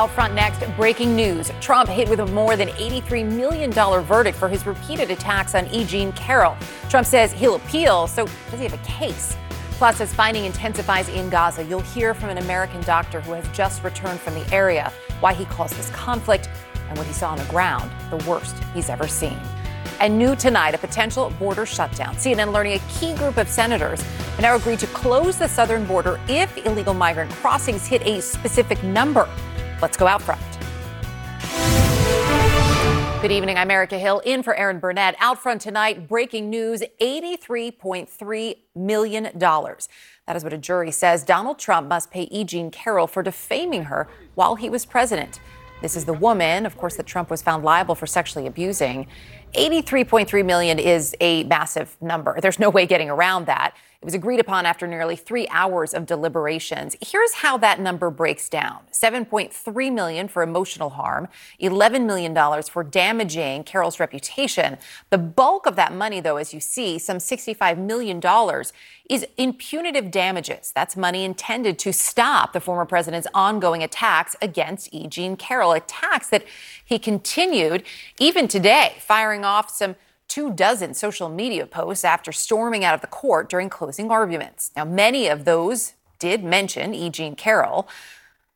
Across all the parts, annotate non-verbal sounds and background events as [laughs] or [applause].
Out front next, breaking news. Trump hit with a more than $83 million verdict for his repeated attacks on E. Jean Carroll. Trump says he'll appeal, so does he have a case? Plus, as fighting intensifies in Gaza, you'll hear from an American doctor who has just returned from the area why he calls this conflict and what he saw on the ground the worst he's ever seen. And new tonight, a potential border shutdown. CNN learning a key group of senators have now agreed to close the southern border if illegal migrant crossings hit a specific number. Let's go out front. Good evening. I'm Erica Hill in for Erin Burnett. Out front tonight, breaking news $83.3 million. That is what a jury says Donald Trump must pay E. Jean Carroll for defaming her while he was president. This is the woman, of course, that Trump was found liable for sexually abusing. 83.3 million is a massive number. There's no way getting around that. It was agreed upon after nearly three hours of deliberations. Here's how that number breaks down 7.3 million for emotional harm, $11 million for damaging Carroll's reputation. The bulk of that money, though, as you see, some $65 million, is in punitive damages. That's money intended to stop the former president's ongoing attacks against E. Jean Carroll, attacks that he continued even today, firing off some two dozen social media posts after storming out of the court during closing arguments. Now, many of those did mention E. Jean Carroll.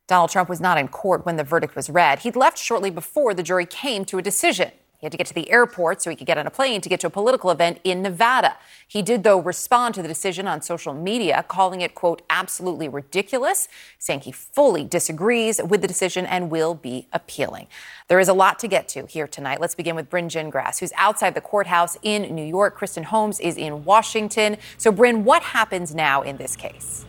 Donald Trump was not in court when the verdict was read. He'd left shortly before the jury came to a decision. He had to get to the airport so he could get on a plane to get to a political event in Nevada. He did, though, respond to the decision on social media, calling it, quote, absolutely ridiculous, saying he fully disagrees with the decision and will be appealing. There is a lot to get to here tonight. Let's begin with Brynn Gingras, who's outside the courthouse in New York. Kristen Holmes is in Washington. So, Brynn, what happens now in this case?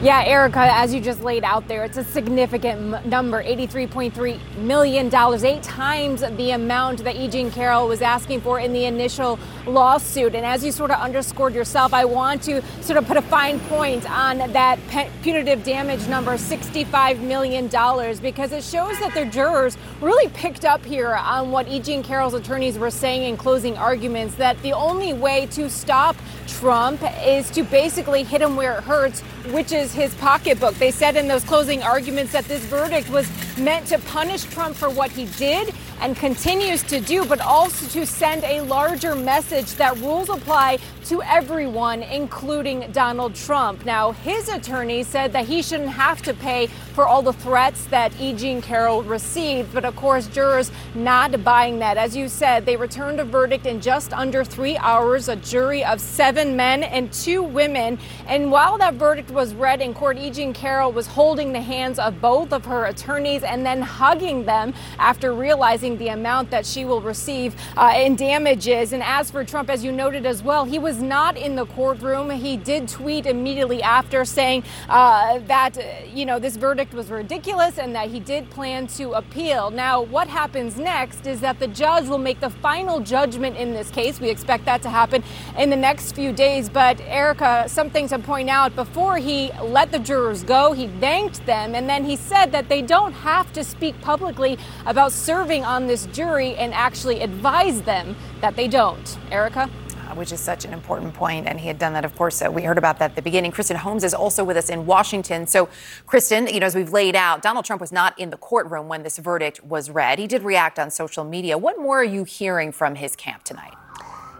Yeah, Erica, as you just laid out there, it's a significant number $83.3 million, eight times the amount that E. Jean Carroll was asking for in the initial lawsuit. And as you sort of underscored yourself, I want to sort of put a fine point on that punitive damage number $65 million because it shows that the jurors really picked up here on what E. Jean Carroll's attorneys were saying in closing arguments that the only way to stop Trump is to basically hit him where it hurts, which is his pocketbook. They said in those closing arguments that this verdict was meant to punish Trump for what he did and continues to do, but also to send a larger message that rules apply to everyone, including Donald Trump. Now, his attorney said that he shouldn't have to pay for all the threats that E. Jean Carroll received, but of course, jurors not buying that. As you said, they returned a verdict in just under three hours, a jury of seven men and two women. And while that verdict was read in court, E. Jean Carroll was holding the hands of both of her attorneys and then hugging them after realizing the amount that she will receive uh, in damages. And as for Trump, as you noted as well, he was not in the courtroom. He did tweet immediately after saying uh, that, you know, this verdict was ridiculous and that he did plan to appeal. Now, what happens next is that the judge will make the final judgment in this case. We expect that to happen in the next few days. But, Erica, something to point out before he let the jurors go, he thanked them and then he said that they don't have to speak publicly about serving on this jury and actually advise them that they don't. Erica? which is such an important point. And he had done that, of course. Uh, we heard about that at the beginning. Kristen Holmes is also with us in Washington. So, Kristen, you know, as we've laid out, Donald Trump was not in the courtroom when this verdict was read. He did react on social media. What more are you hearing from his camp tonight?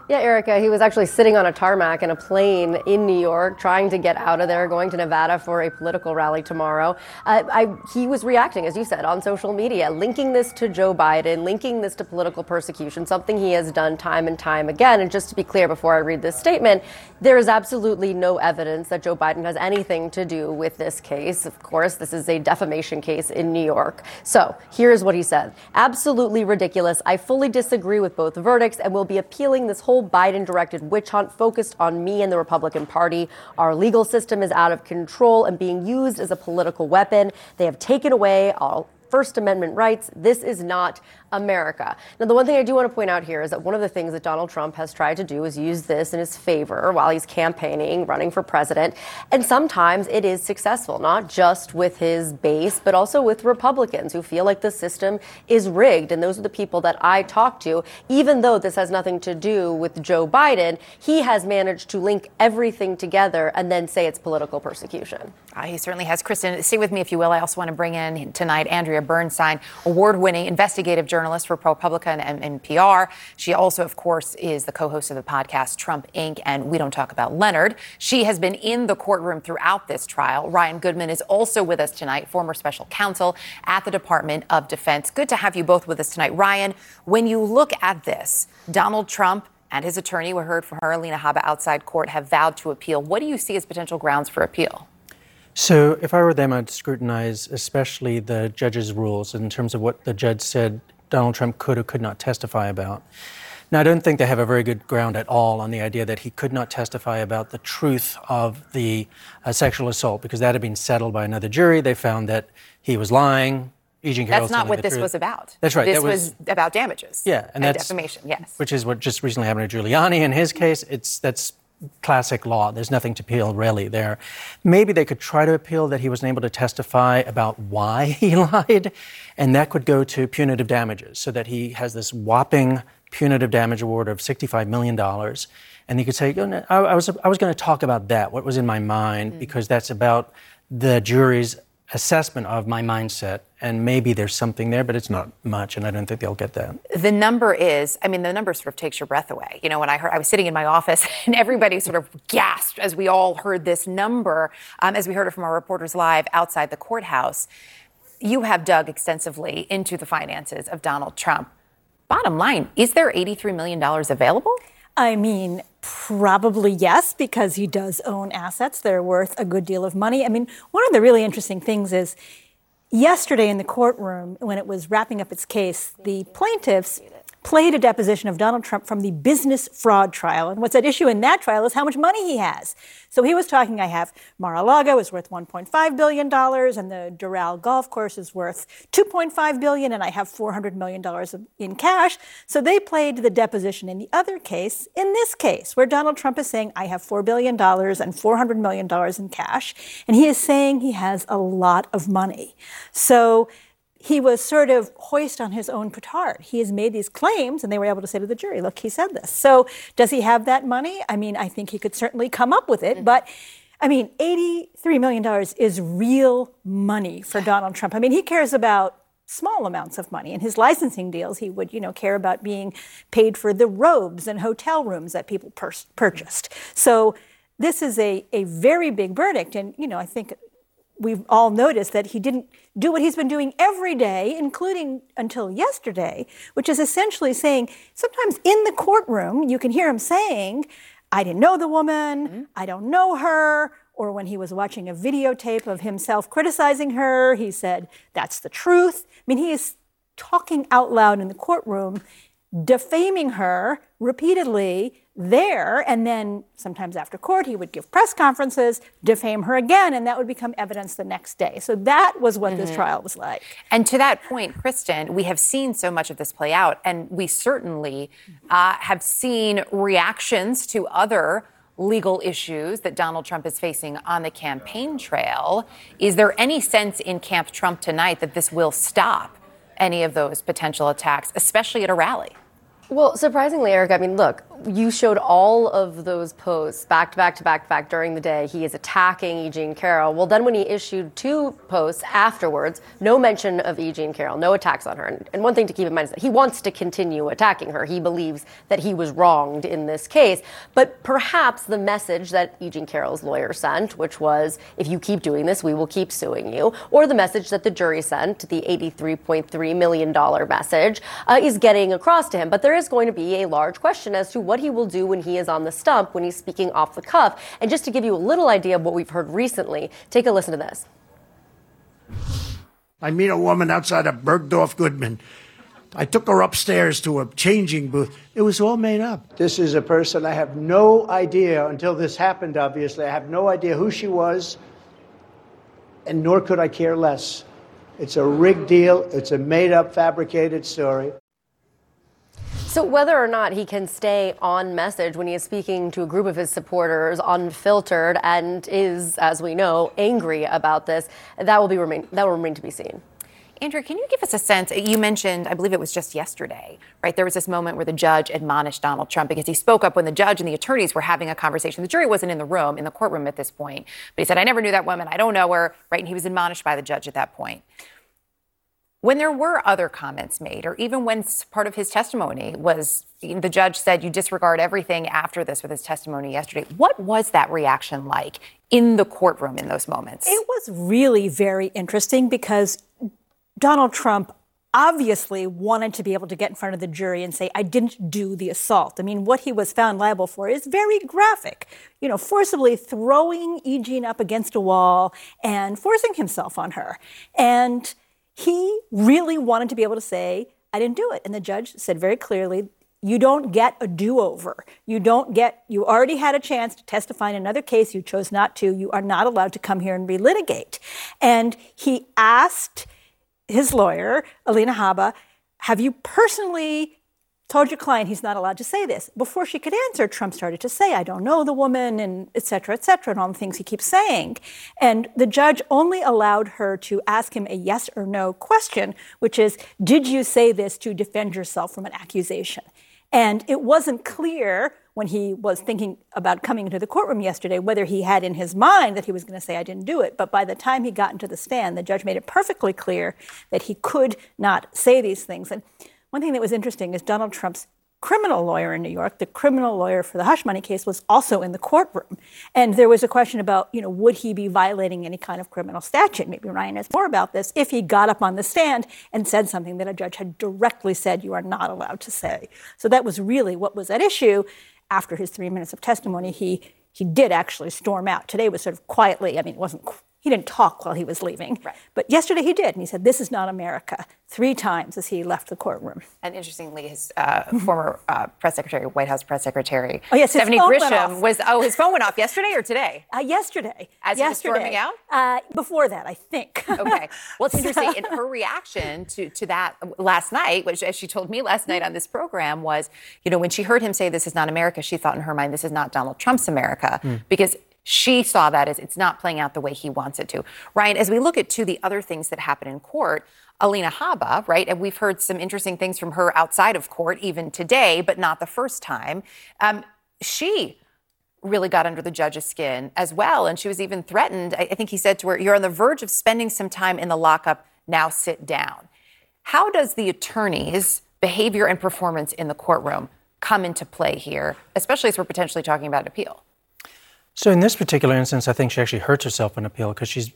Yeah, Erica, he was actually sitting on a tarmac in a plane in New York, trying to get out of there, going to Nevada for a political rally tomorrow. Uh, I, he was reacting, as you said, on social media, linking this to Joe Biden, linking this to political persecution, something he has done time and time again. And just to be clear before I read this statement, there is absolutely no evidence that Joe Biden has anything to do with this case. Of course, this is a defamation case in New York. So here's what he said Absolutely ridiculous. I fully disagree with both verdicts and will be appealing this whole Biden directed witch hunt focused on me and the Republican Party. Our legal system is out of control and being used as a political weapon. They have taken away all First Amendment rights. This is not America. Now, the one thing I do want to point out here is that one of the things that Donald Trump has tried to do is use this in his favor while he's campaigning, running for president. And sometimes it is successful, not just with his base, but also with Republicans who feel like the system is rigged. And those are the people that I talk to. Even though this has nothing to do with Joe Biden, he has managed to link everything together and then say it's political persecution. Uh, he certainly has. Kristen, stay with me if you will. I also want to bring in tonight Andrea Bernstein, award winning investigative journalist for ProPublica and NPR. She also, of course, is the co host of the podcast Trump Inc. and We Don't Talk About Leonard. She has been in the courtroom throughout this trial. Ryan Goodman is also with us tonight, former special counsel at the Department of Defense. Good to have you both with us tonight. Ryan, when you look at this, Donald Trump and his attorney, we heard from her, Alina Habba, outside court, have vowed to appeal. What do you see as potential grounds for appeal? So, if I were them, I'd scrutinize especially the judge's rules in terms of what the judge said Donald Trump could or could not testify about. Now, I don't think they have a very good ground at all on the idea that he could not testify about the truth of the uh, sexual assault because that had been settled by another jury. They found that he was lying. E. Jean That's not what this truth. was about. That's right. This that was, was, about damages. Yeah, and, and that's defamation. Yes, which is what just recently happened to Giuliani. In his case, it's that's classic law. There's nothing to appeal really there. Maybe they could try to appeal that he wasn't able to testify about why [laughs] he lied, and that could go to punitive damages, so that he has this whopping punitive damage award of $65 million. And he could say, oh, I was, I was going to talk about that, what was in my mind, mm. because that's about the jury's assessment of my mindset and maybe there's something there but it's not much and i don't think they'll get that. The number is i mean the number sort of takes your breath away. You know when i heard i was sitting in my office [laughs] and everybody sort of gasped as we all heard this number um, as we heard it from our reporters live outside the courthouse. You have dug extensively into the finances of donald trump. Bottom line is there $83 million available I mean, probably yes, because he does own assets that are worth a good deal of money. I mean, one of the really interesting things is yesterday in the courtroom, when it was wrapping up its case, the plaintiffs played a deposition of Donald Trump from the business fraud trial. And what's at issue in that trial is how much money he has. So he was talking, I have Mar-a-Lago is worth $1.5 billion and the Doral golf course is worth 2.5 billion and I have $400 million in cash. So they played the deposition in the other case, in this case, where Donald Trump is saying, I have $4 billion and $400 million in cash. And he is saying he has a lot of money. So he was sort of hoist on his own petard. He has made these claims, and they were able to say to the jury, look, he said this. So does he have that money? I mean, I think he could certainly come up with it, mm-hmm. but I mean, $83 million is real money for [sighs] Donald Trump. I mean, he cares about small amounts of money. In his licensing deals, he would, you know, care about being paid for the robes and hotel rooms that people pur- purchased. So this is a, a very big verdict. And, you know, I think we've all noticed that he didn't do what he's been doing every day, including until yesterday, which is essentially saying sometimes in the courtroom, you can hear him saying, I didn't know the woman, mm-hmm. I don't know her. Or when he was watching a videotape of himself criticizing her, he said, That's the truth. I mean, he is talking out loud in the courtroom, defaming her repeatedly there. And then sometimes after court, he would give press conferences, defame her again, and that would become evidence the next day. So that was what mm-hmm. this trial was like. And to that point, Kristen, we have seen so much of this play out, and we certainly uh, have seen reactions to other legal issues that Donald Trump is facing on the campaign trail. Is there any sense in Camp Trump tonight that this will stop any of those potential attacks, especially at a rally? Well, surprisingly, Eric, I mean, look, you showed all of those posts back to back to back to back during the day. He is attacking E. Jean Carroll. Well, then when he issued two posts afterwards, no mention of E. Jean Carroll, no attacks on her. And, one thing to keep in mind is that he wants to continue attacking her. He believes that he was wronged in this case. But perhaps the message that E. Jean Carroll's lawyer sent, which was, if you keep doing this, we will keep suing you, or the message that the jury sent, the $83.3 million message, uh, is getting across to him. But there is going to be a large question as to what he will do when he is on the stump, when he's speaking off the cuff. And just to give you a little idea of what we've heard recently, take a listen to this. I meet a woman outside of Bergdorf Goodman. I took her upstairs to a changing booth. It was all made up. This is a person I have no idea until this happened, obviously. I have no idea who she was, and nor could I care less. It's a rigged deal. It's a made up, fabricated story. So, whether or not he can stay on message when he is speaking to a group of his supporters, unfiltered, and is, as we know, angry about this, that will be remain that will remain to be seen. Andrea, can you give us a sense? You mentioned, I believe it was just yesterday, right? There was this moment where the judge admonished Donald Trump because he spoke up when the judge and the attorneys were having a conversation. The jury wasn't in the room, in the courtroom at this point, but he said, I never knew that woman. I don't know her, right? And he was admonished by the judge at that point. When there were other comments made, or even when part of his testimony was the judge said you disregard everything after this with his testimony yesterday, what was that reaction like in the courtroom in those moments? It was really very interesting because Donald Trump obviously wanted to be able to get in front of the jury and say, I didn't do the assault. I mean, what he was found liable for is very graphic. You know, forcibly throwing E. Jean up against a wall and forcing himself on her. And he really wanted to be able to say, I didn't do it. And the judge said very clearly, you don't get a do-over. You don't get, you already had a chance to testify in another case. You chose not to. You are not allowed to come here and relitigate. And he asked his lawyer, Alina Habba, have you personally told your client he's not allowed to say this. Before she could answer, Trump started to say, I don't know the woman, and et cetera, et cetera, and all the things he keeps saying. And the judge only allowed her to ask him a yes or no question, which is, Did you say this to defend yourself from an accusation? And it wasn't clear when he was thinking about coming into the courtroom yesterday whether he had in his mind that he was going to say, I didn't do it. But by the time he got into the stand, the judge made it perfectly clear that he could not say these things. And one thing that was interesting is Donald Trump's criminal lawyer in New York, the criminal lawyer for the hush money case, was also in the courtroom. And there was a question about, you know, would he be violating any kind of criminal statute? Maybe Ryan has more about this if he got up on the stand and said something that a judge had directly said you are not allowed to say. So that was really what was at issue. After his three minutes of testimony, he he did actually storm out. Today was sort of quietly. I mean, it wasn't he didn't talk while he was leaving. Right. But yesterday he did. And he said, This is not America, three times as he left the courtroom. And interestingly, his uh, former uh, press secretary, White House press secretary, Oh, yes, Stephanie Grisham, was, oh, his phone went off yesterday or today? Uh, yesterday. As he was storming out? Uh, before that, I think. Okay. Well, it's [laughs] interesting. And her reaction to, to that last night, which, as she told me last night on this program, was, you know, when she heard him say, This is not America, she thought in her mind, This is not Donald Trump's America. Because she saw that as it's not playing out the way he wants it to. Ryan, as we look at two the other things that happen in court, Alina Habba, right? And we've heard some interesting things from her outside of court, even today, but not the first time. Um, she really got under the judge's skin as well. And she was even threatened. I think he said to her, You're on the verge of spending some time in the lockup. Now sit down. How does the attorney's behavior and performance in the courtroom come into play here, especially as we're potentially talking about appeal? So in this particular instance, I think she actually hurts herself in appeal because she's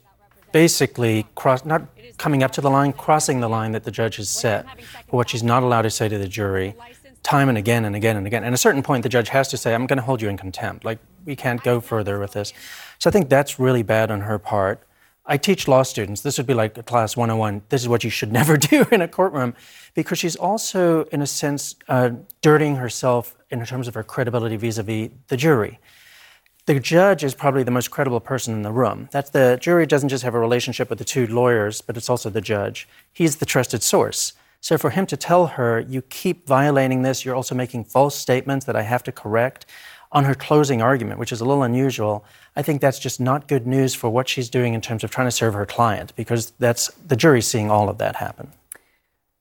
basically cross, not coming up to the line, crossing the line that the judge has set for what she's not allowed to say to the jury, time and again and again and again. And at a certain point, the judge has to say, "I'm going to hold you in contempt. Like we can't go further with this." So I think that's really bad on her part. I teach law students. This would be like a class 101. This is what you should [laughs] never do in a courtroom, because she's also, in a sense, uh, dirtying herself in terms of her credibility vis-a-vis the jury the judge is probably the most credible person in the room. That's the jury doesn't just have a relationship with the two lawyers, but it's also the judge. He's the trusted source. So for him to tell her, you keep violating this, you're also making false statements that I have to correct on her closing argument, which is a little unusual, I think that's just not good news for what she's doing in terms of trying to serve her client, because that's the jury seeing all of that happen.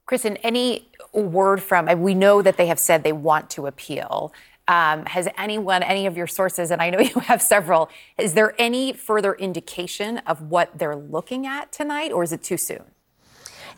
Kristen, any word from, we know that they have said they want to appeal. Um, has anyone, any of your sources, and I know [laughs] you have several, is there any further indication of what they're looking at tonight, or is it too soon?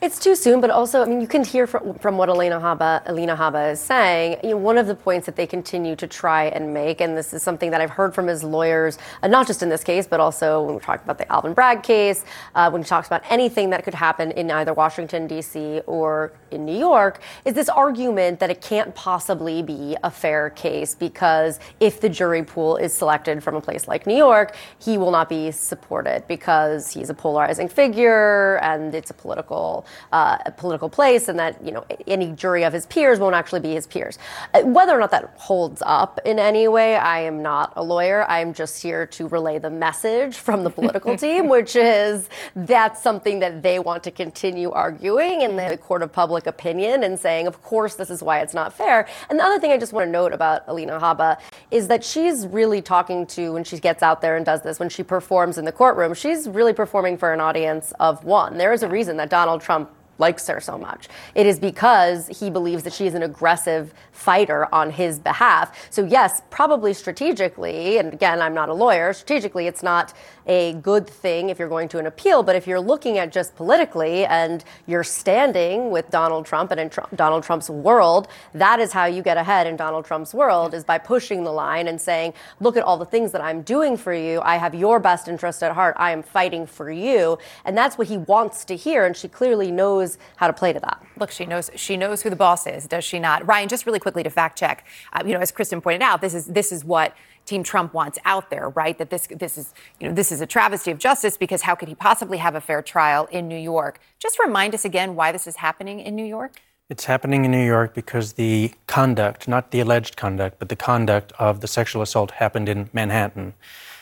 It's too soon, but also, I mean, you can hear from, from what Elena Habba, Alina Habba is saying. You know, one of the points that they continue to try and make, and this is something that I've heard from his lawyers, uh, not just in this case, but also when we talk about the Alvin Bragg case, uh, when he talks about anything that could happen in either Washington, D.C. or in New York, is this argument that it can't possibly be a fair case because if the jury pool is selected from a place like New York, he will not be supported because he's a polarizing figure and it's a political political uh, political place, and that you know any jury of his peers won't actually be his peers. Uh, whether or not that holds up in any way, I am not a lawyer. I am just here to relay the message from the political [laughs] team, which is that's something that they want to continue arguing in the court of public opinion and saying, of course, this is why it's not fair. And the other thing I just want to note about Alina Habba is that she's really talking to when she gets out there and does this, when she performs in the courtroom, she's really performing for an audience of one. There is a reason that Donald Trump likes her so much. It is because he believes that she is an aggressive fighter on his behalf. So, yes, probably strategically, and again, I'm not a lawyer, strategically, it's not a good thing if you're going to an appeal. But if you're looking at just politically and you're standing with Donald Trump and in Trump, Donald Trump's world, that is how you get ahead in Donald Trump's world is by pushing the line and saying, look at all the things that I'm doing for you. I have your best interest at heart. I am fighting for you. And that's what he wants to hear. And she clearly knows how to play to that. Look, she knows she knows who the boss is, does she not? Ryan, just really quickly to fact check, uh, you know, as Kristen pointed out, this is this is what Team Trump wants out there, right? That this this is you know this is a travesty of justice because how could he possibly have a fair trial in New York? Just remind us again why this is happening in New York. It's happening in New York because the conduct, not the alleged conduct, but the conduct of the sexual assault happened in Manhattan.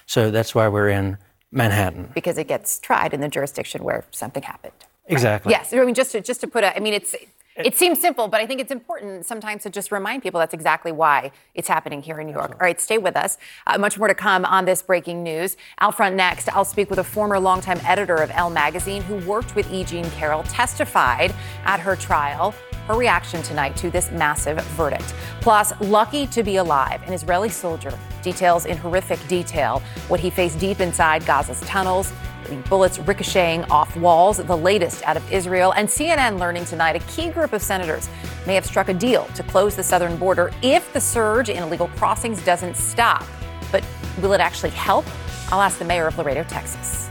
So that's why we're in Manhattan. Because it gets tried in the jurisdiction where something happened. Exactly. Yes. I mean, just to, just to put a, I mean, it's it seems simple, but I think it's important sometimes to just remind people that's exactly why it's happening here in New York. All right, stay with us. Uh, much more to come on this breaking news. Out front next, I'll speak with a former longtime editor of Elle magazine who worked with E. Jean Carroll, testified at her trial. Her reaction tonight to this massive verdict. Plus, lucky to be alive, an Israeli soldier details in horrific detail what he faced deep inside Gaza's tunnels bullets ricocheting off walls, the latest out of Israel. And CNN learning tonight a key group of senators may have struck a deal to close the southern border if the surge in illegal crossings doesn't stop. But will it actually help? I'll ask the mayor of Laredo, Texas.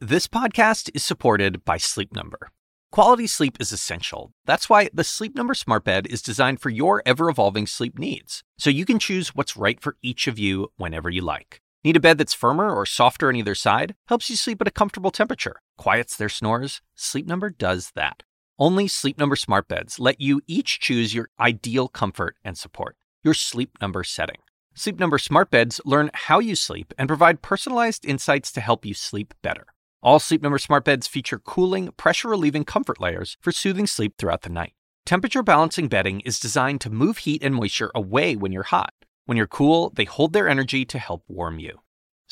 This podcast is supported by Sleep Number. Quality sleep is essential. That's why the Sleep Number Smart Bed is designed for your ever evolving sleep needs, so you can choose what's right for each of you whenever you like. Need a bed that's firmer or softer on either side? Helps you sleep at a comfortable temperature, quiets their snores? Sleep Number does that. Only Sleep Number smart beds let you each choose your ideal comfort and support, your Sleep Number setting. Sleep Number smart beds learn how you sleep and provide personalized insights to help you sleep better. All Sleep Number smart beds feature cooling, pressure relieving comfort layers for soothing sleep throughout the night. Temperature balancing bedding is designed to move heat and moisture away when you're hot when you're cool, they hold their energy to help warm you.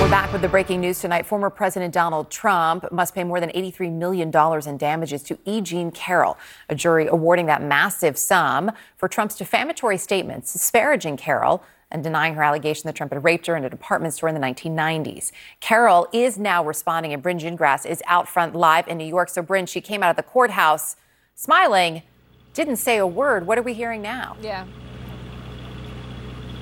We're back with the breaking news tonight. Former President Donald Trump must pay more than $83 million in damages to E. Jean Carroll, a jury awarding that massive sum for Trump's defamatory statements disparaging Carroll and denying her allegation that Trump had raped her in a department store in the 1990s. Carroll is now responding, and Brynn Gingras is out front live in New York. So, Brynn, she came out of the courthouse smiling, didn't say a word. What are we hearing now? Yeah.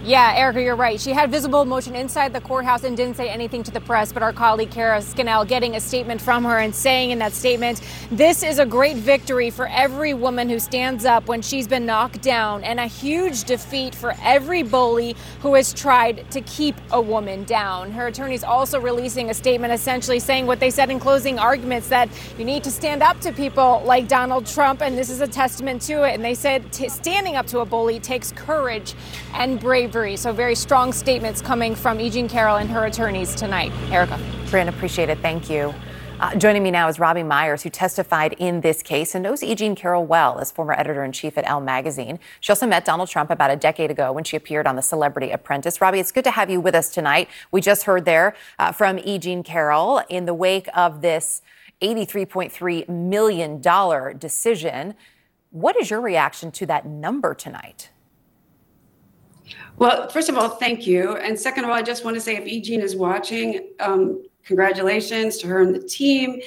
Yeah, Erica, you're right. She had visible motion inside the courthouse and didn't say anything to the press. But our colleague Kara Scannell getting a statement from her and saying in that statement, this is a great victory for every woman who stands up when she's been knocked down, and a huge defeat for every bully who has tried to keep a woman down. Her attorneys also releasing a statement essentially saying what they said in closing arguments that you need to stand up to people like Donald Trump, and this is a testament to it. And they said standing up to a bully takes courage and bravery So, very strong statements coming from E. Jean Carroll and her attorneys tonight. Erica. Brynn, appreciate it. Thank you. Uh, joining me now is Robbie Myers, who testified in this case and knows E. Jean Carroll well as former editor in chief at Elle magazine. She also met Donald Trump about a decade ago when she appeared on The Celebrity Apprentice. Robbie, it's good to have you with us tonight. We just heard there uh, from E. Jean Carroll in the wake of this $83.3 million decision. What is your reaction to that number tonight? Well, first of all, thank you. And second of all, I just want to say if E. Jean is watching, um, congratulations to her and the team.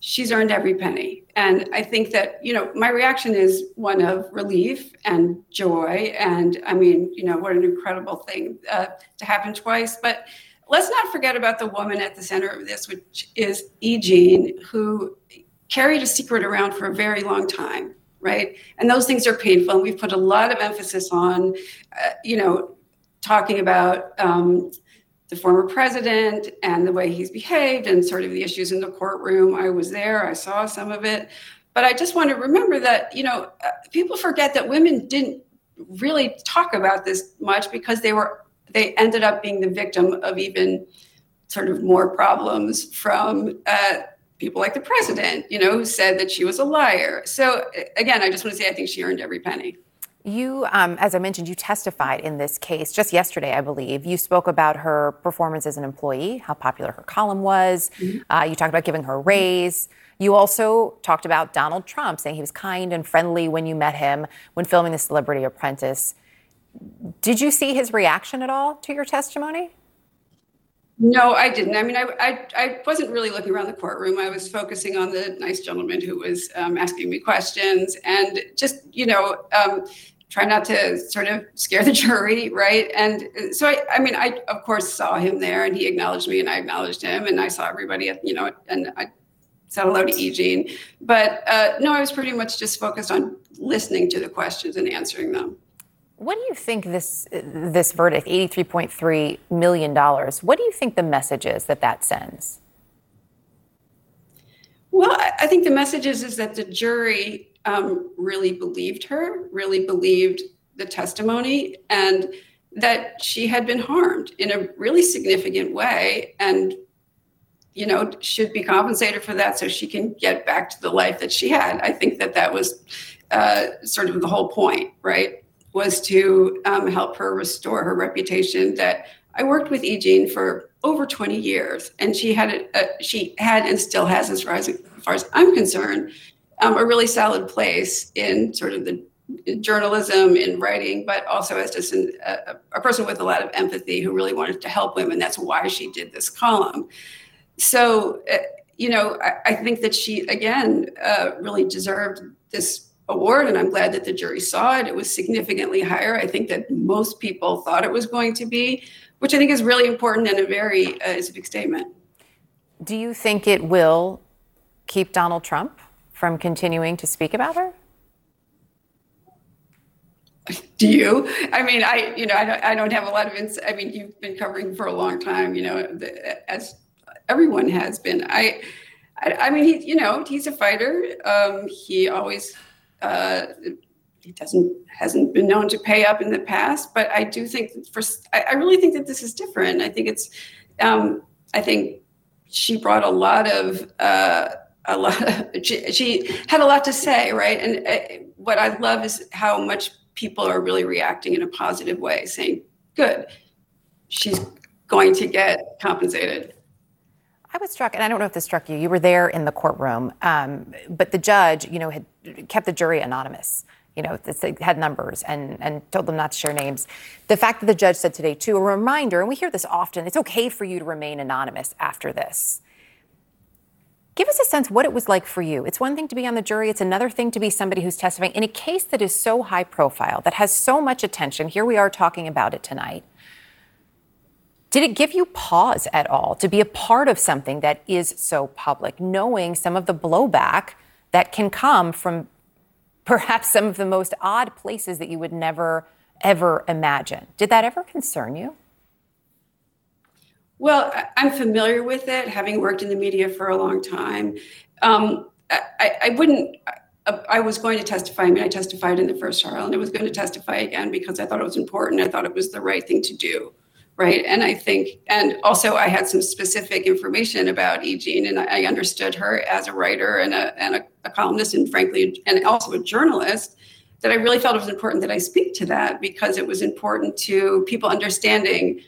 she's earned every penny. And I think that, you know, my reaction is one of relief and joy. And I mean, you know, what an incredible thing uh, to happen twice. But let's not forget about the woman at the center of this, which is E. Jean, who carried a secret around for a very long time, right? And those things are painful. And we've put a lot of emphasis on, uh, you know, talking about um, the former president and the way he's behaved and sort of the issues in the courtroom. I was there, I saw some of it. But I just want to remember that, you know, uh, people forget that women didn't really talk about this much because they were they ended up being the victim of even sort of more problems from uh, people like the president, you know, who said that she was a liar. So again, I just want to say I think she earned every penny. You, um, as I mentioned, you testified in this case just yesterday, I believe. You spoke about her performance as an employee, how popular her column was. Mm-hmm. Uh, you talked about giving her a raise. You also talked about Donald Trump, saying he was kind and friendly when you met him when filming The Celebrity Apprentice. Did you see his reaction at all to your testimony? No, I didn't. I mean, I, I, I, wasn't really looking around the courtroom. I was focusing on the nice gentleman who was um, asking me questions and just, you know, um, try not to sort of scare the [laughs] jury, right? And so I, I mean, I of course saw him there, and he acknowledged me, and I acknowledged him, and I saw everybody, you know, and I said hello to Eugene. But uh, no, I was pretty much just focused on listening to the questions and answering them. What do you think this this verdict, eighty three point three million dollars? What do you think the message is that that sends? Well, I think the message is, is that the jury um, really believed her, really believed the testimony, and that she had been harmed in a really significant way and you know should be compensated for that so she can get back to the life that she had i think that that was uh, sort of the whole point right was to um, help her restore her reputation that i worked with e. for over 20 years and she had a, a, she had and still has as far as, as far as i'm concerned um, a really solid place in sort of the journalism in writing, but also as just an, a, a, person with a lot of empathy who really wanted to help women. That's why she did this column. So, uh, you know, I, I, think that she, again, uh, really deserved this award, and I'm glad that the jury saw it. It was significantly higher. I think that most people thought it was going to be, which I think is really important and a very uh, is a big statement. Do you think it will keep Donald Trump from continuing to speak about her? Do you? I mean, I you know I don't, I don't have a lot of insight. I mean, you've been covering for a long time, you know, the, as everyone has been. I, I, I mean, he you know he's a fighter. Um, he always uh, he doesn't hasn't been known to pay up in the past, but I do think for I, I really think that this is different. I think it's um, I think she brought a lot of. Uh, a lot she, she, had a lot to say right and uh, what i love is how much people are really reacting in a positive way saying good she's going to get compensated I was struck, and I don't know if this struck you. You were there in the courtroom, um, but the judge, you know, had kept the jury anonymous. You know, had numbers and and told them not to share names. The fact that the judge said today, too, a reminder, and we hear this often. It's okay for you to remain anonymous after this. Give us a sense what it was like for you. It's one thing to be on the jury, it's another thing to be somebody who's testifying in a case that is so high profile, that has so much attention. Here we are talking about it tonight. Did it give you pause at all to be a part of something that is so public, knowing some of the blowback that can come from perhaps some of the most odd places that you would never, ever imagine? Did that ever concern you? Well, I'm familiar with it, having worked in the media for a long time. Um, I, I, wouldn't. I was going to testify. I mean, I testified in the first trial, and I was going to testify again because I thought it was important. I thought it was the right thing to do, right? And I think, and also, I had some specific information about E. Jean, and I understood her as a writer and a and a, a columnist, and frankly, and also a journalist. That I really felt it was important that I speak to that because it was important to people understanding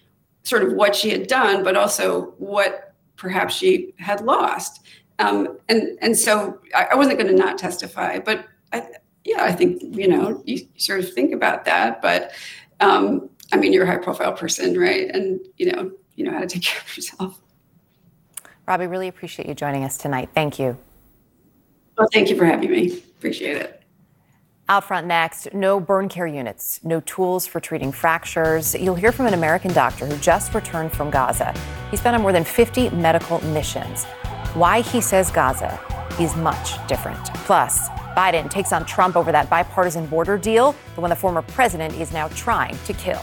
sort of what she had done, but also what perhaps she had lost. Um, and and so I, I wasn't going to not testify, but I, yeah, I think you know you sort of think about that. But um, I mean, you're a high profile person, right? And you know you know how to take [laughs] care of yourself. Robbie, really appreciate you joining us tonight. Thank you. Well, thank you for having me. Appreciate it. Out front next, no burn care units, no tools for treating fractures. You'll hear from an American doctor who just returned from Gaza. He's been on more than 50 medical missions. Why he says Gaza is much different. Plus, Biden takes on Trump over that bipartisan border deal, the one the former president is now trying to kill.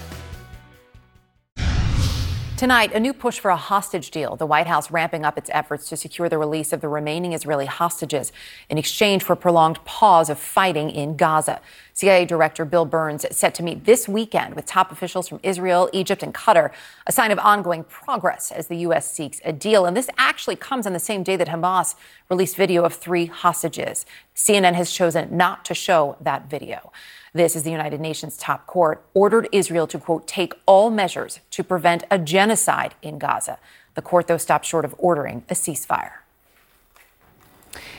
Tonight, a new push for a hostage deal. The White House ramping up its efforts to secure the release of the remaining Israeli hostages in exchange for a prolonged pause of fighting in Gaza. CIA Director Bill Burns set to meet this weekend with top officials from Israel, Egypt, and Qatar, a sign of ongoing progress as the U.S. seeks a deal. And this actually comes on the same day that Hamas released video of three hostages. CNN has chosen not to show that video. This is the United Nations top court ordered Israel to, quote, take all measures to prevent a genocide in Gaza. The court, though, stopped short of ordering a ceasefire.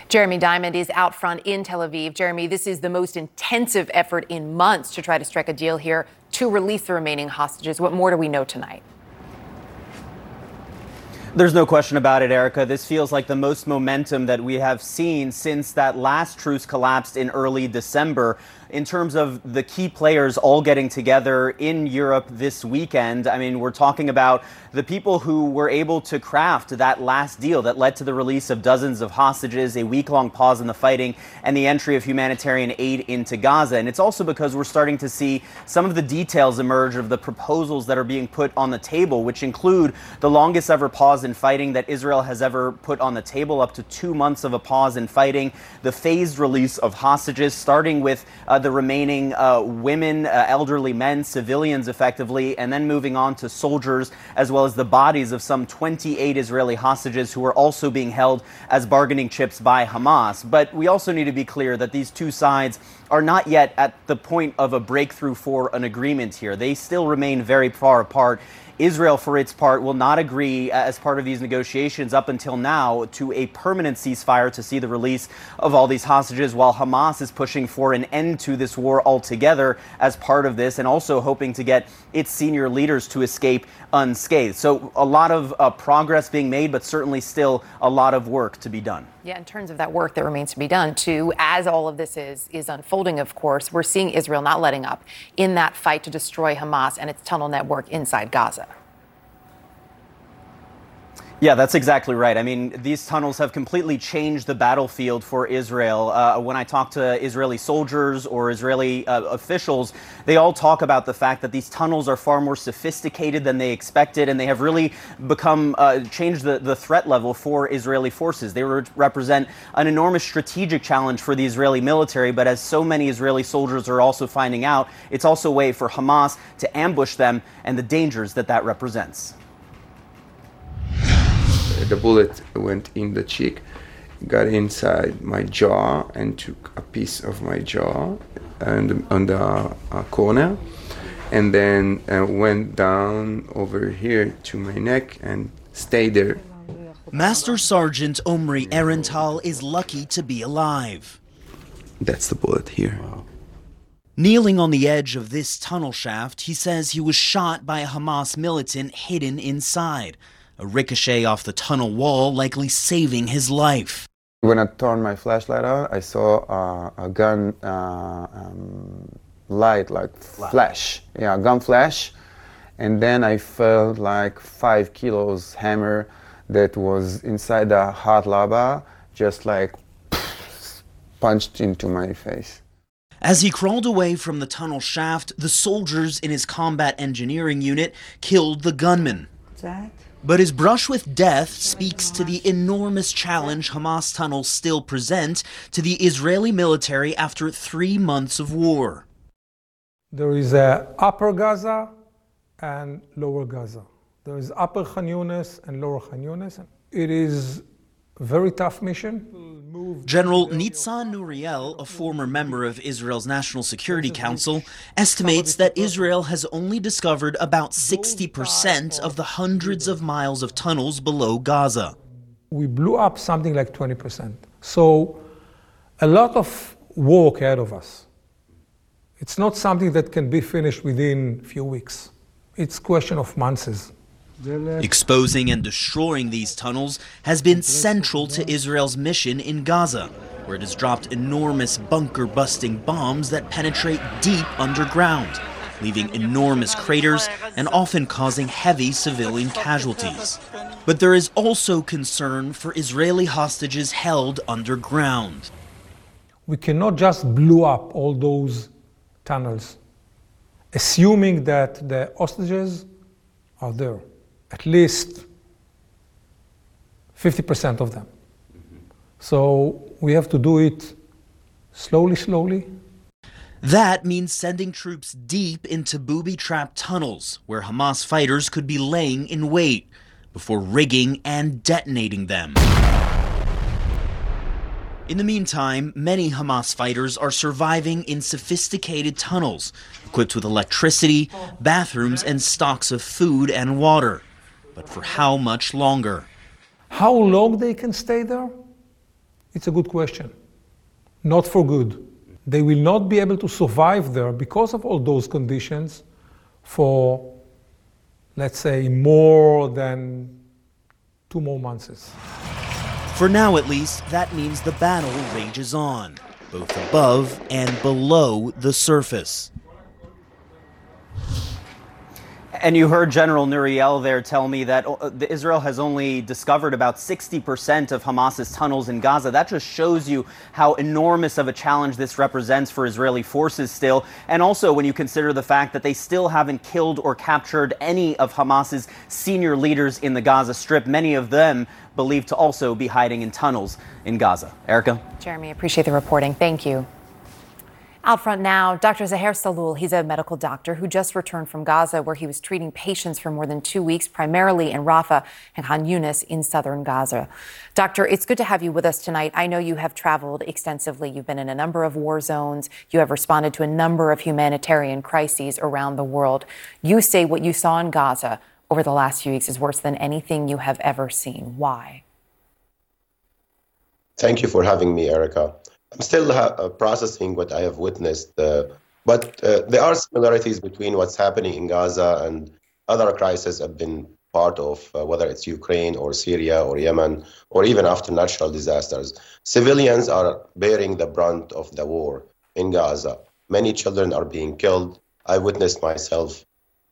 Jeremy Diamond is out front in Tel Aviv. Jeremy, this is the most intensive effort in months to try to strike a deal here to release the remaining hostages. What more do we know tonight? There's no question about it, Erica. This feels like the most momentum that we have seen since that last truce collapsed in early December in terms of the key players all getting together in Europe this weekend. I mean, we're talking about the people who were able to craft that last deal that led to the release of dozens of hostages, a week long pause in the fighting, and the entry of humanitarian aid into Gaza. And it's also because we're starting to see some of the details emerge of the proposals that are being put on the table, which include the longest ever pause in fighting that Israel has ever put on the table, up to two months of a pause in fighting, the phased release of hostages, starting with uh, the remaining uh, women, uh, elderly men, civilians effectively, and then moving on to soldiers, as well as the bodies of some 28 Israeli hostages who are also being held as bargaining chips by Hamas. But we also need to be clear that these two sides are not yet at the point of a breakthrough for an agreement here. They still remain very far apart. Israel, for its part, will not agree uh, as part of these negotiations up until now to a permanent ceasefire to see the release of all these hostages, while Hamas is pushing for an end to this war altogether as part of this and also hoping to get its senior leaders to escape unscathed. So, a lot of uh, progress being made, but certainly still a lot of work to be done. Yeah, in terms of that work that remains to be done, too, as all of this is is unfolding, of course, we're seeing Israel not letting up in that fight to destroy Hamas and its tunnel network inside Gaza. Yeah, that's exactly right. I mean, these tunnels have completely changed the battlefield for Israel. Uh, when I talk to Israeli soldiers or Israeli uh, officials, they all talk about the fact that these tunnels are far more sophisticated than they expected, and they have really become uh, changed the, the threat level for Israeli forces. They re- represent an enormous strategic challenge for the Israeli military, but as so many Israeli soldiers are also finding out, it's also a way for Hamas to ambush them and the dangers that that represents the bullet went in the cheek, got inside my jaw and took a piece of my jaw and on the uh, corner, and then uh, went down over here to my neck and stayed there. Master Sergeant Omri Erental is lucky to be alive. That's the bullet here. Kneeling on the edge of this tunnel shaft, he says he was shot by a Hamas militant hidden inside a ricochet off the tunnel wall likely saving his life. When I turned my flashlight on, I saw uh, a gun uh, um, light, like flash. Yeah, gun flash. And then I felt like five kilos hammer that was inside the hot lava, just like [laughs] punched into my face. As he crawled away from the tunnel shaft, the soldiers in his combat engineering unit killed the gunman. That but his brush with death speaks to the enormous challenge Hamas tunnels still present to the Israeli military after three months of war. There is a upper Gaza and lower Gaza. There is upper Khan Yunis and lower Khan Yunis. It is very tough mission. General Nitzan Nuriel, a former member of Israel's National Security Council, estimates that Israel has only discovered about 60% of the hundreds of miles of tunnels below Gaza. We blew up something like 20%. So, a lot of work ahead of us. It's not something that can be finished within a few weeks. It's a question of months. Exposing and destroying these tunnels has been central to Israel's mission in Gaza. where it has dropped enormous bunker busting bombs that penetrate deep underground, leaving enormous craters and often causing heavy civilian casualties. But there is also concern for Israeli hostages held underground. We cannot just blow up all those tunnels, assuming that the hostages are there, at least 50% of them. So we have to do it slowly, slowly. That means sending troops deep into booby trapped tunnels where Hamas fighters could be laying in wait before rigging and detonating them. In the meantime, many Hamas fighters are surviving in sophisticated tunnels, equipped with electricity, bathrooms, and stocks of food and water. But for how much longer? How long they can stay there? It's a good question. Not for good. They will not be able to survive there because of all those conditions for, let's say, more than two more months. For now, at least, that means the battle rages on, both above and below the surface. And you heard General Nuriel there tell me that uh, Israel has only discovered about 60% of Hamas's tunnels in Gaza. That just shows you how enormous of a challenge this represents for Israeli forces still. And also when you consider the fact that they still haven't killed or captured any of Hamas's senior leaders in the Gaza Strip, many of them believed to also be hiding in tunnels in Gaza. Erica? Jeremy, appreciate the reporting. Thank you. Out front now, Dr. Zaher Sahloul. He's a medical doctor who just returned from Gaza, where he was treating patients for more than two weeks, primarily in Rafah and Khan Yunis in southern Gaza. Doctor, it's good to have you with us tonight. I know you have traveled extensively. You've been in a number of war zones. You have responded to a number of humanitarian crises around the world. You say what you saw in Gaza over the last few weeks is worse than anything you have ever seen. Why? Thank you for having me, Erica. I'm still uh, processing what I have witnessed, uh, but uh, there are similarities between what's happening in Gaza and other crises I've been part of, uh, whether it's Ukraine or Syria or Yemen, or even after natural disasters. Civilians are bearing the brunt of the war in Gaza. Many children are being killed. I witnessed myself,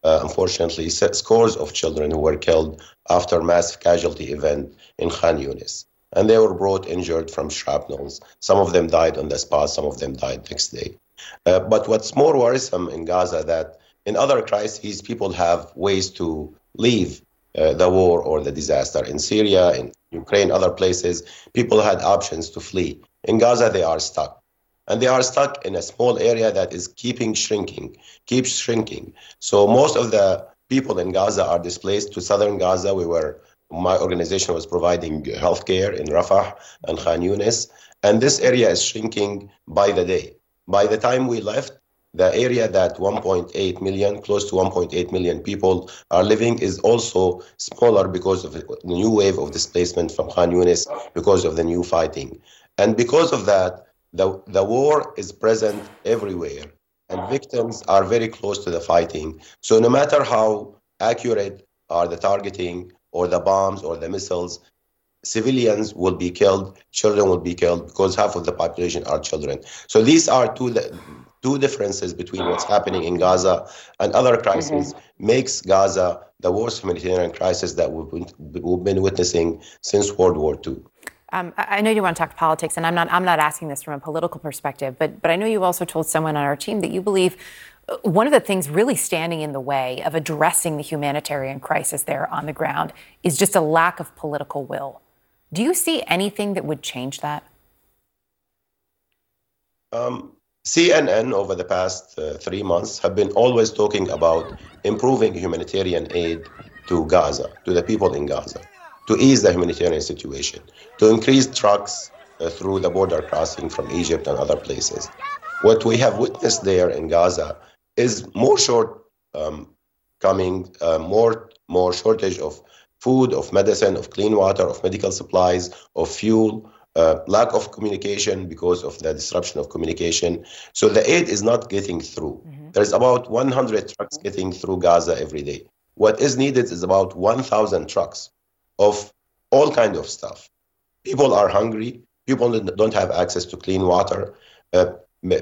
uh, unfortunately, scores of children who were killed after a massive casualty event in Khan Yunis and they were brought injured from shrapnels. Some of them died on the spot, some of them died next day. Uh, but what's more worrisome in Gaza that in other crises, people have ways to leave uh, the war or the disaster. In Syria, in Ukraine, other places, people had options to flee. In Gaza, they are stuck. And they are stuck in a small area that is keeping shrinking, keeps shrinking. So most of the people in Gaza are displaced to southern Gaza. We were my organization was providing healthcare in Rafah and Khan Yunis, and this area is shrinking by the day. By the time we left, the area that 1.8 million, close to 1.8 million people are living is also smaller because of the new wave of displacement from Khan Yunis, because of the new fighting. And because of that, the, the war is present everywhere, and victims are very close to the fighting. So no matter how accurate are the targeting or the bombs or the missiles, civilians will be killed, children will be killed because half of the population are children. So these are two two differences between what's happening in Gaza and other crises mm-hmm. makes Gaza the worst humanitarian crisis that we've been, we've been witnessing since World War II. Um, I know you want to talk politics, and I'm not. I'm not asking this from a political perspective, but but I know you also told someone on our team that you believe one of the things really standing in the way of addressing the humanitarian crisis there on the ground is just a lack of political will. Do you see anything that would change that? Um, CNN over the past uh, three months have been always talking about improving humanitarian aid to Gaza, to the people in Gaza, to ease the humanitarian situation, to increase trucks uh, through the border crossing from Egypt and other places. What we have witnessed there in Gaza is more short um, coming, uh, more more shortage of food, of medicine, of clean water, of medical supplies, of fuel, uh, lack of communication because of the disruption of communication. So the aid is not getting through. Mm-hmm. There's about 100 trucks getting through Gaza every day. What is needed is about 1,000 trucks of all kind of stuff. People are hungry. People don't have access to clean water. Uh,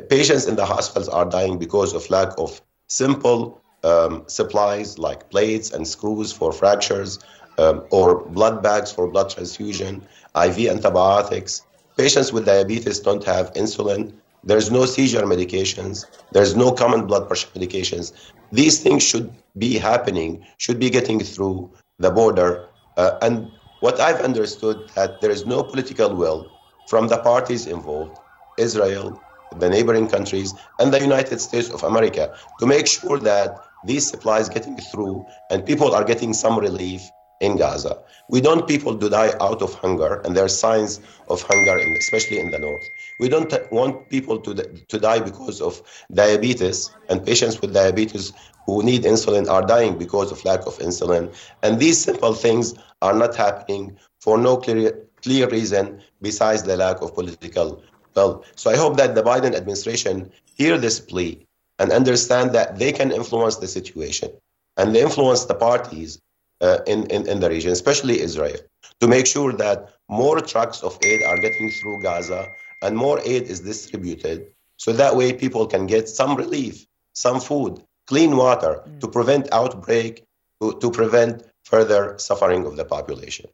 patients in the hospitals are dying because of lack of simple um, supplies like plates and screws for fractures um, or blood bags for blood transfusion, IV antibiotics. Patients with diabetes don't have insulin. There's no seizure medications. There's no common blood pressure medications. These things should be happening, should be getting through the border. Uh, and what I've understood that there is no political will from the parties involved, Israel, the neighboring countries, and the United States of America, to make sure that these supplies getting through and people are getting some relief in Gaza. We don't people to die out of hunger, and there are signs of hunger, in, especially in the north. We don't want people to, to die because of diabetes, and patients with diabetes who need insulin are dying because of lack of insulin. And these simple things are not happening for no clear, clear reason besides the lack of political will. So I hope that the Biden administration hear this plea and understand that they can influence the situation and they influence the parties uh, in, in, in the region, especially Israel, to make sure that more trucks of aid are getting through Gaza and more aid is distributed so that way people can get some relief, some food, clean water mm. to prevent outbreak, to, to prevent further suffering of the population.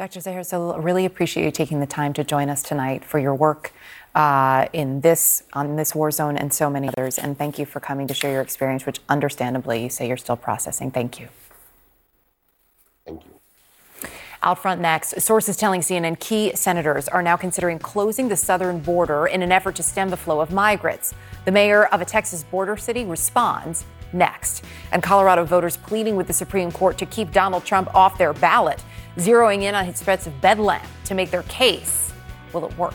Dr. Zaher, so really appreciate you taking the time to join us tonight for your work uh, in this on this war zone and so many others. And thank you for coming to share your experience, which understandably you say you're still processing. Thank you. Thank you. Out front next, sources telling CNN key senators are now considering closing the southern border in an effort to stem the flow of migrants. The mayor of a Texas border city responds next. And Colorado voters pleading with the Supreme Court to keep Donald Trump off their ballot, zeroing in on his threats of bedlam to make their case. Will it work?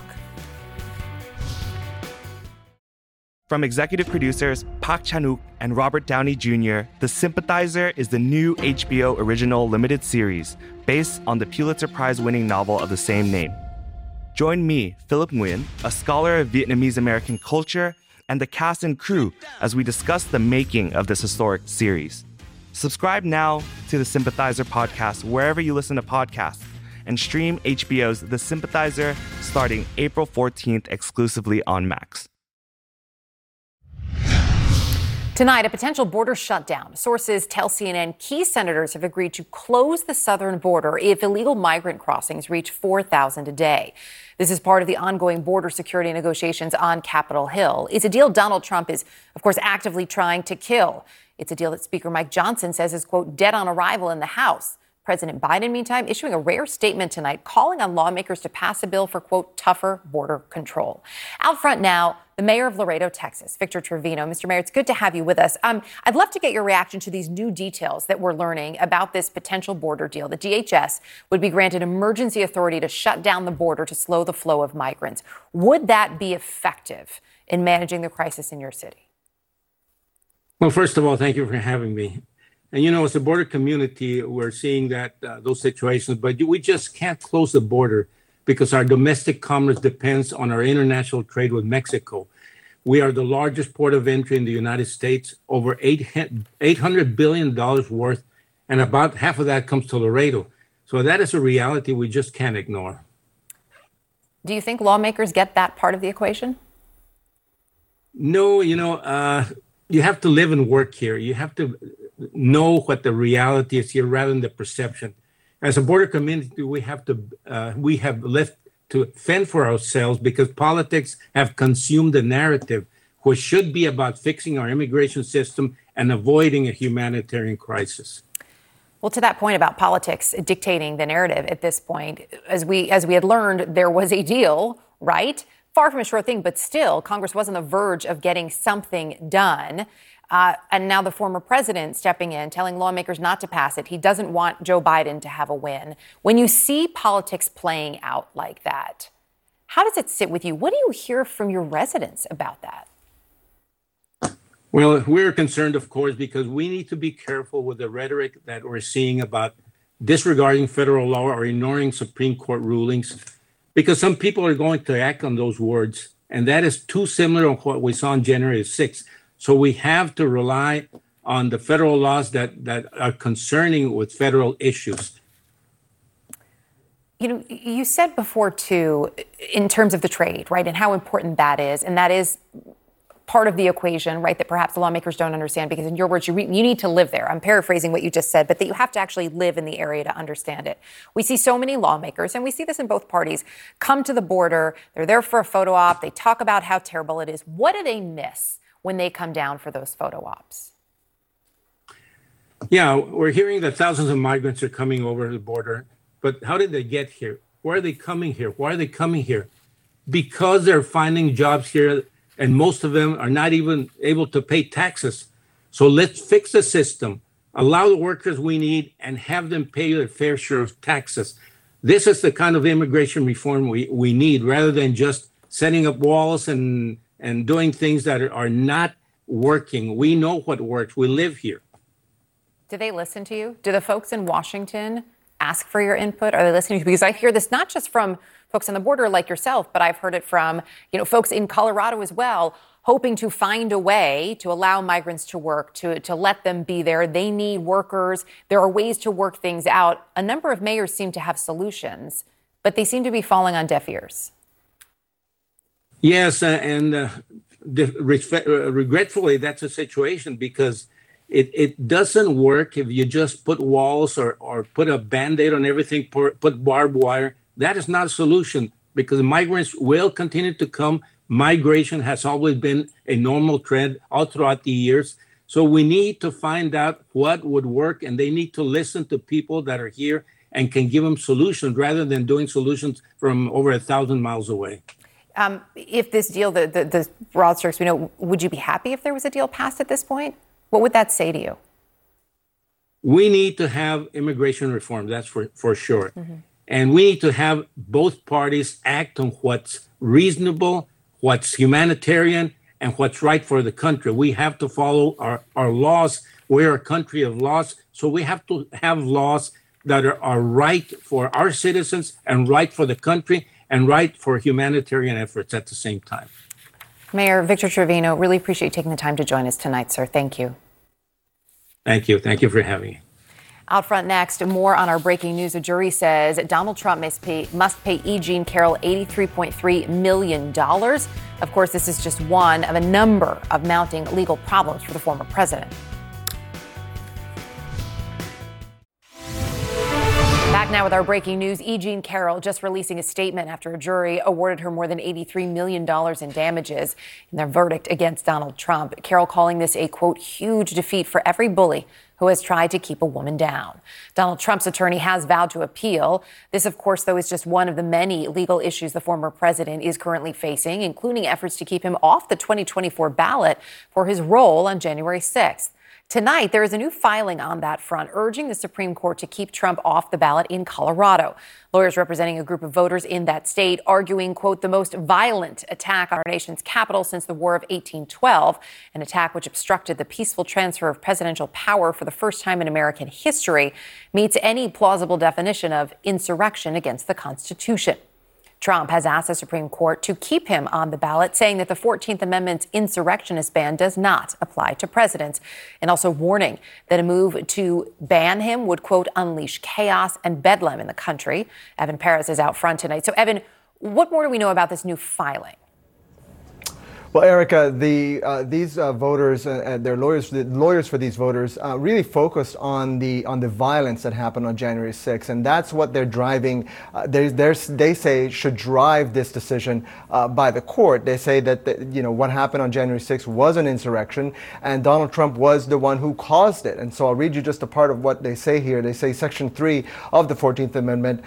From executive producers Park Chan-wook and Robert Downey Jr., The Sympathizer is the new HBO original limited series based on the Pulitzer Prize-winning novel of the same name. Join me, Philip Nguyen, a scholar of Vietnamese American culture, and the cast and crew as we discuss the making of this historic series. Subscribe now to the Sympathizer podcast wherever you listen to podcasts and stream HBO's The Sympathizer starting April 14th exclusively on Max. Tonight, a potential border shutdown. Sources tell CNN key senators have agreed to close the southern border if illegal migrant crossings reach 4,000 a day. This is part of the ongoing border security negotiations on Capitol Hill. It's a deal Donald Trump is, of course, actively trying to kill. It's a deal that Speaker Mike Johnson says is, quote, dead on arrival in the House. President Biden, meantime, issuing a rare statement tonight calling on lawmakers to pass a bill for, quote, tougher border control. Out front now, the mayor of Laredo, Texas, Victor Trevino. Mr. Mayor, it's good to have you with us. Um, I'd love to get your reaction to these new details that we're learning about this potential border deal. The DHS would be granted emergency authority to shut down the border to slow the flow of migrants. Would that be effective in managing the crisis in your city? Well, first of all, thank you for having me. And you know, as a border community, we're seeing that uh, those situations, but we just can't close the border because our domestic commerce depends on our international trade with Mexico. We are the largest port of entry in the United States, over $800 billion worth, and about half of that comes to Laredo. So that is a reality we just can't ignore. Do you think lawmakers get that part of the equation? No, you know, uh, you have to live and work here. You have to know what the reality is here rather than the perception. As a border community, we have to uh, we have left to fend for ourselves because politics have consumed the narrative, which should be about fixing our immigration system and avoiding a humanitarian crisis. Well, to that point about politics dictating the narrative at this point, as we as we had learned, there was a deal, right? Far from a sure thing, but still, Congress was on the verge of getting something done. Uh, and now the former president stepping in, telling lawmakers not to pass it. He doesn't want Joe Biden to have a win. When you see politics playing out like that, how does it sit with you? What do you hear from your residents about that? Well, we're concerned, of course, because we need to be careful with the rhetoric that we're seeing about disregarding federal law or ignoring Supreme Court rulings, because some people are going to act on those words. And that is too similar to what we saw on January 6th. So we have to rely on the federal laws that, that are concerning with federal issues. You know, you said before too, in terms of the trade, right, and how important that is, and that is part of the equation, right, that perhaps the lawmakers don't understand because, in your words, you, re- you need to live there. I'm paraphrasing what you just said, but that you have to actually live in the area to understand it. We see so many lawmakers, and we see this in both parties, come to the border. They're there for a photo op. They talk about how terrible it is. What do they miss when they come down for those photo ops? Yeah, we're hearing that thousands of migrants are coming over the border, but how did they get here? Why are they coming here? Why are they coming here? Because they're finding jobs here and most of them are not even able to pay taxes. So let's fix the system, allow the workers we need, and have them pay their fair share of taxes. This is the kind of immigration reform we, we need rather than just setting up walls and, and doing things that are, are not working. We know what works, we live here. Do they listen to you? Do the folks in Washington ask for your input? Are they listening to you? Because I hear this not just from folks on the border like yourself, but I've heard it from, you know, folks in Colorado as well, hoping to find a way to allow migrants to work, to, to let them be there. They need workers. There are ways to work things out. A number of mayors seem to have solutions, but they seem to be falling on deaf ears. Yes, uh, and uh, uh, regretfully, that's a situation because it, it doesn't work if you just put walls or, or put a band aid on everything, put barbed wire. That is not a solution because migrants will continue to come. Migration has always been a normal trend all throughout the years. So we need to find out what would work, and they need to listen to people that are here and can give them solutions rather than doing solutions from over a thousand miles away. Um, if this deal, the, the, the broad strokes, we know, would you be happy if there was a deal passed at this point? What would that say to you? We need to have immigration reform, that's for, for sure. Mm-hmm. And we need to have both parties act on what's reasonable, what's humanitarian, and what's right for the country. We have to follow our, our laws. We're a country of laws. So we have to have laws that are, are right for our citizens and right for the country and right for humanitarian efforts at the same time. Mayor Victor Trevino, really appreciate you taking the time to join us tonight, sir. Thank you. Thank you. Thank you for having me. Out front next, more on our breaking news. A jury says Donald Trump must pay, must pay E. Jean Carroll $83.3 million. Of course, this is just one of a number of mounting legal problems for the former president. Back now with our breaking news. E. Jean Carroll just releasing a statement after a jury awarded her more than $83 million in damages in their verdict against Donald Trump. Carroll calling this a, quote, huge defeat for every bully who has tried to keep a woman down. Donald Trump's attorney has vowed to appeal. This, of course, though, is just one of the many legal issues the former president is currently facing, including efforts to keep him off the 2024 ballot for his role on January 6th. Tonight, there is a new filing on that front urging the Supreme Court to keep Trump off the ballot in Colorado. Lawyers representing a group of voters in that state arguing, quote, the most violent attack on our nation's capital since the War of 1812, an attack which obstructed the peaceful transfer of presidential power for the first time in American history, meets any plausible definition of insurrection against the Constitution. Trump has asked the Supreme Court to keep him on the ballot, saying that the 14th Amendment's insurrectionist ban does not apply to presidents, and also warning that a move to ban him would, quote, unleash chaos and bedlam in the country. Evan Perez is out front tonight. So, Evan, what more do we know about this new filing? Well, Erica, the, uh, these uh, voters uh, and their lawyers, the lawyers for these voters, uh, really focused on the on the violence that happened on January 6th, and that's what they're driving. Uh, they they say should drive this decision uh, by the court. They say that the, you know what happened on January 6th was an insurrection, and Donald Trump was the one who caused it. And so I'll read you just a part of what they say here. They say Section three of the 14th Amendment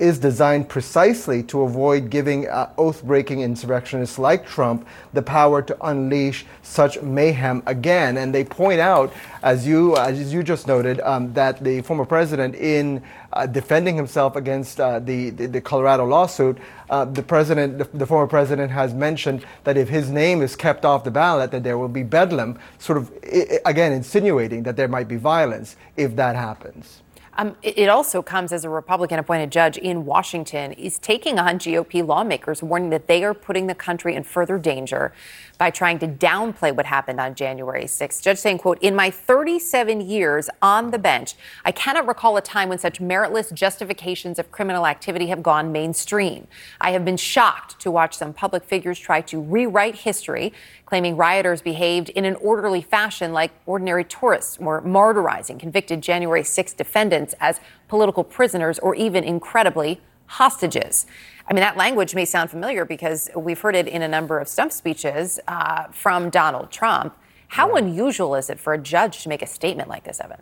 is designed precisely to avoid giving oath-breaking insurrectionists like Trump the power to unleash such mayhem again. And they point out, as you as you just noted, um, that the former president, in uh, defending himself against uh, the, the, the Colorado lawsuit, uh, the president, the, the, former president, has mentioned that if his name is kept off the ballot, that there will be bedlam. Sort of again insinuating that there might be violence if that happens. Um, it, also comes as a Republican appointed judge in Washington is taking on GOP lawmakers, warning that they are putting the country in further danger by trying to downplay what happened on January 6th. Judge saying, quote, in my 37 years on the bench, I cannot recall a time when such meritless justifications of criminal activity have gone mainstream. I have been shocked to watch some public figures try to rewrite history, claiming rioters behaved in an orderly fashion like ordinary tourists or martyrizing convicted January 6 defendants as political prisoners or even incredibly hostages. I mean, that language may sound familiar because we've heard it in a number of stump speeches uh, from Donald Trump. How unusual is it for a judge to make a statement like this, Evan?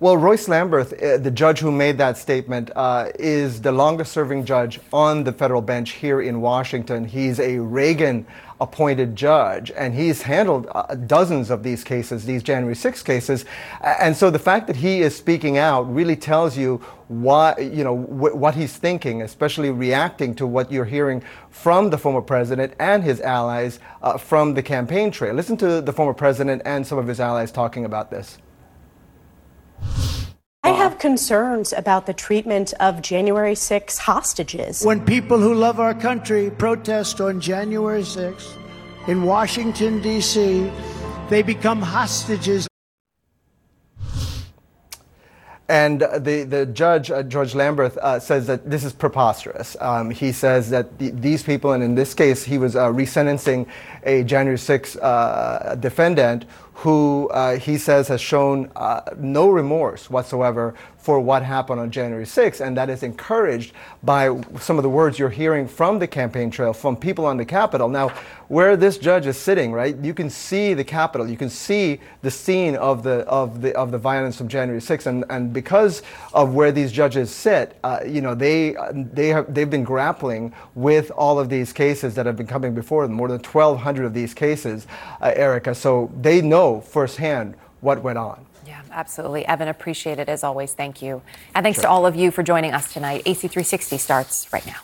Well, Royce Lamberth, uh, the judge who made that statement, uh, is the longest serving judge on the federal bench here in Washington. He's a Reagan appointed judge, and he's handled uh, dozens of these cases, these January 6 cases. And so the fact that he is speaking out really tells you why, you know, wh- what he's thinking, especially reacting to what you're hearing from the former president and his allies uh, from the campaign trail. Listen to the former president and some of his allies talking about this. I have concerns about the treatment of January 6 hostages. When people who love our country protest on January 6th in Washington, D.C., they become hostages. And the, the judge, uh, Judge Lamberth, uh, says that this is preposterous. Um, he says that the, these people, and in this case, he was uh, resentencing a January 6 uh, defendant who uh, he says has shown uh, no remorse whatsoever for what happened on January 6th, and that is encouraged by some of the words you're hearing from the campaign trail, from people on the Capitol. Now, where this judge is sitting, right, you can see the Capitol, you can see the scene of the of the of the violence of January 6th, and, and because of where these judges sit, uh, you know, they they have they've been grappling with all of these cases that have been coming before them, more than 1,200 of these cases, uh, Erica. So they know firsthand what went on. Yeah, absolutely. Evan, appreciate it as always. Thank you. And thanks sure. to all of you for joining us tonight. AC360 starts right now.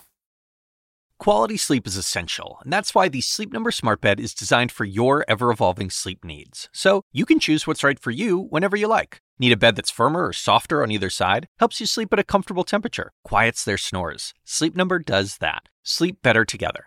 Quality sleep is essential, and that's why the Sleep Number Smart Bed is designed for your ever evolving sleep needs. So you can choose what's right for you whenever you like. Need a bed that's firmer or softer on either side? Helps you sleep at a comfortable temperature, quiets their snores. Sleep Number does that. Sleep better together.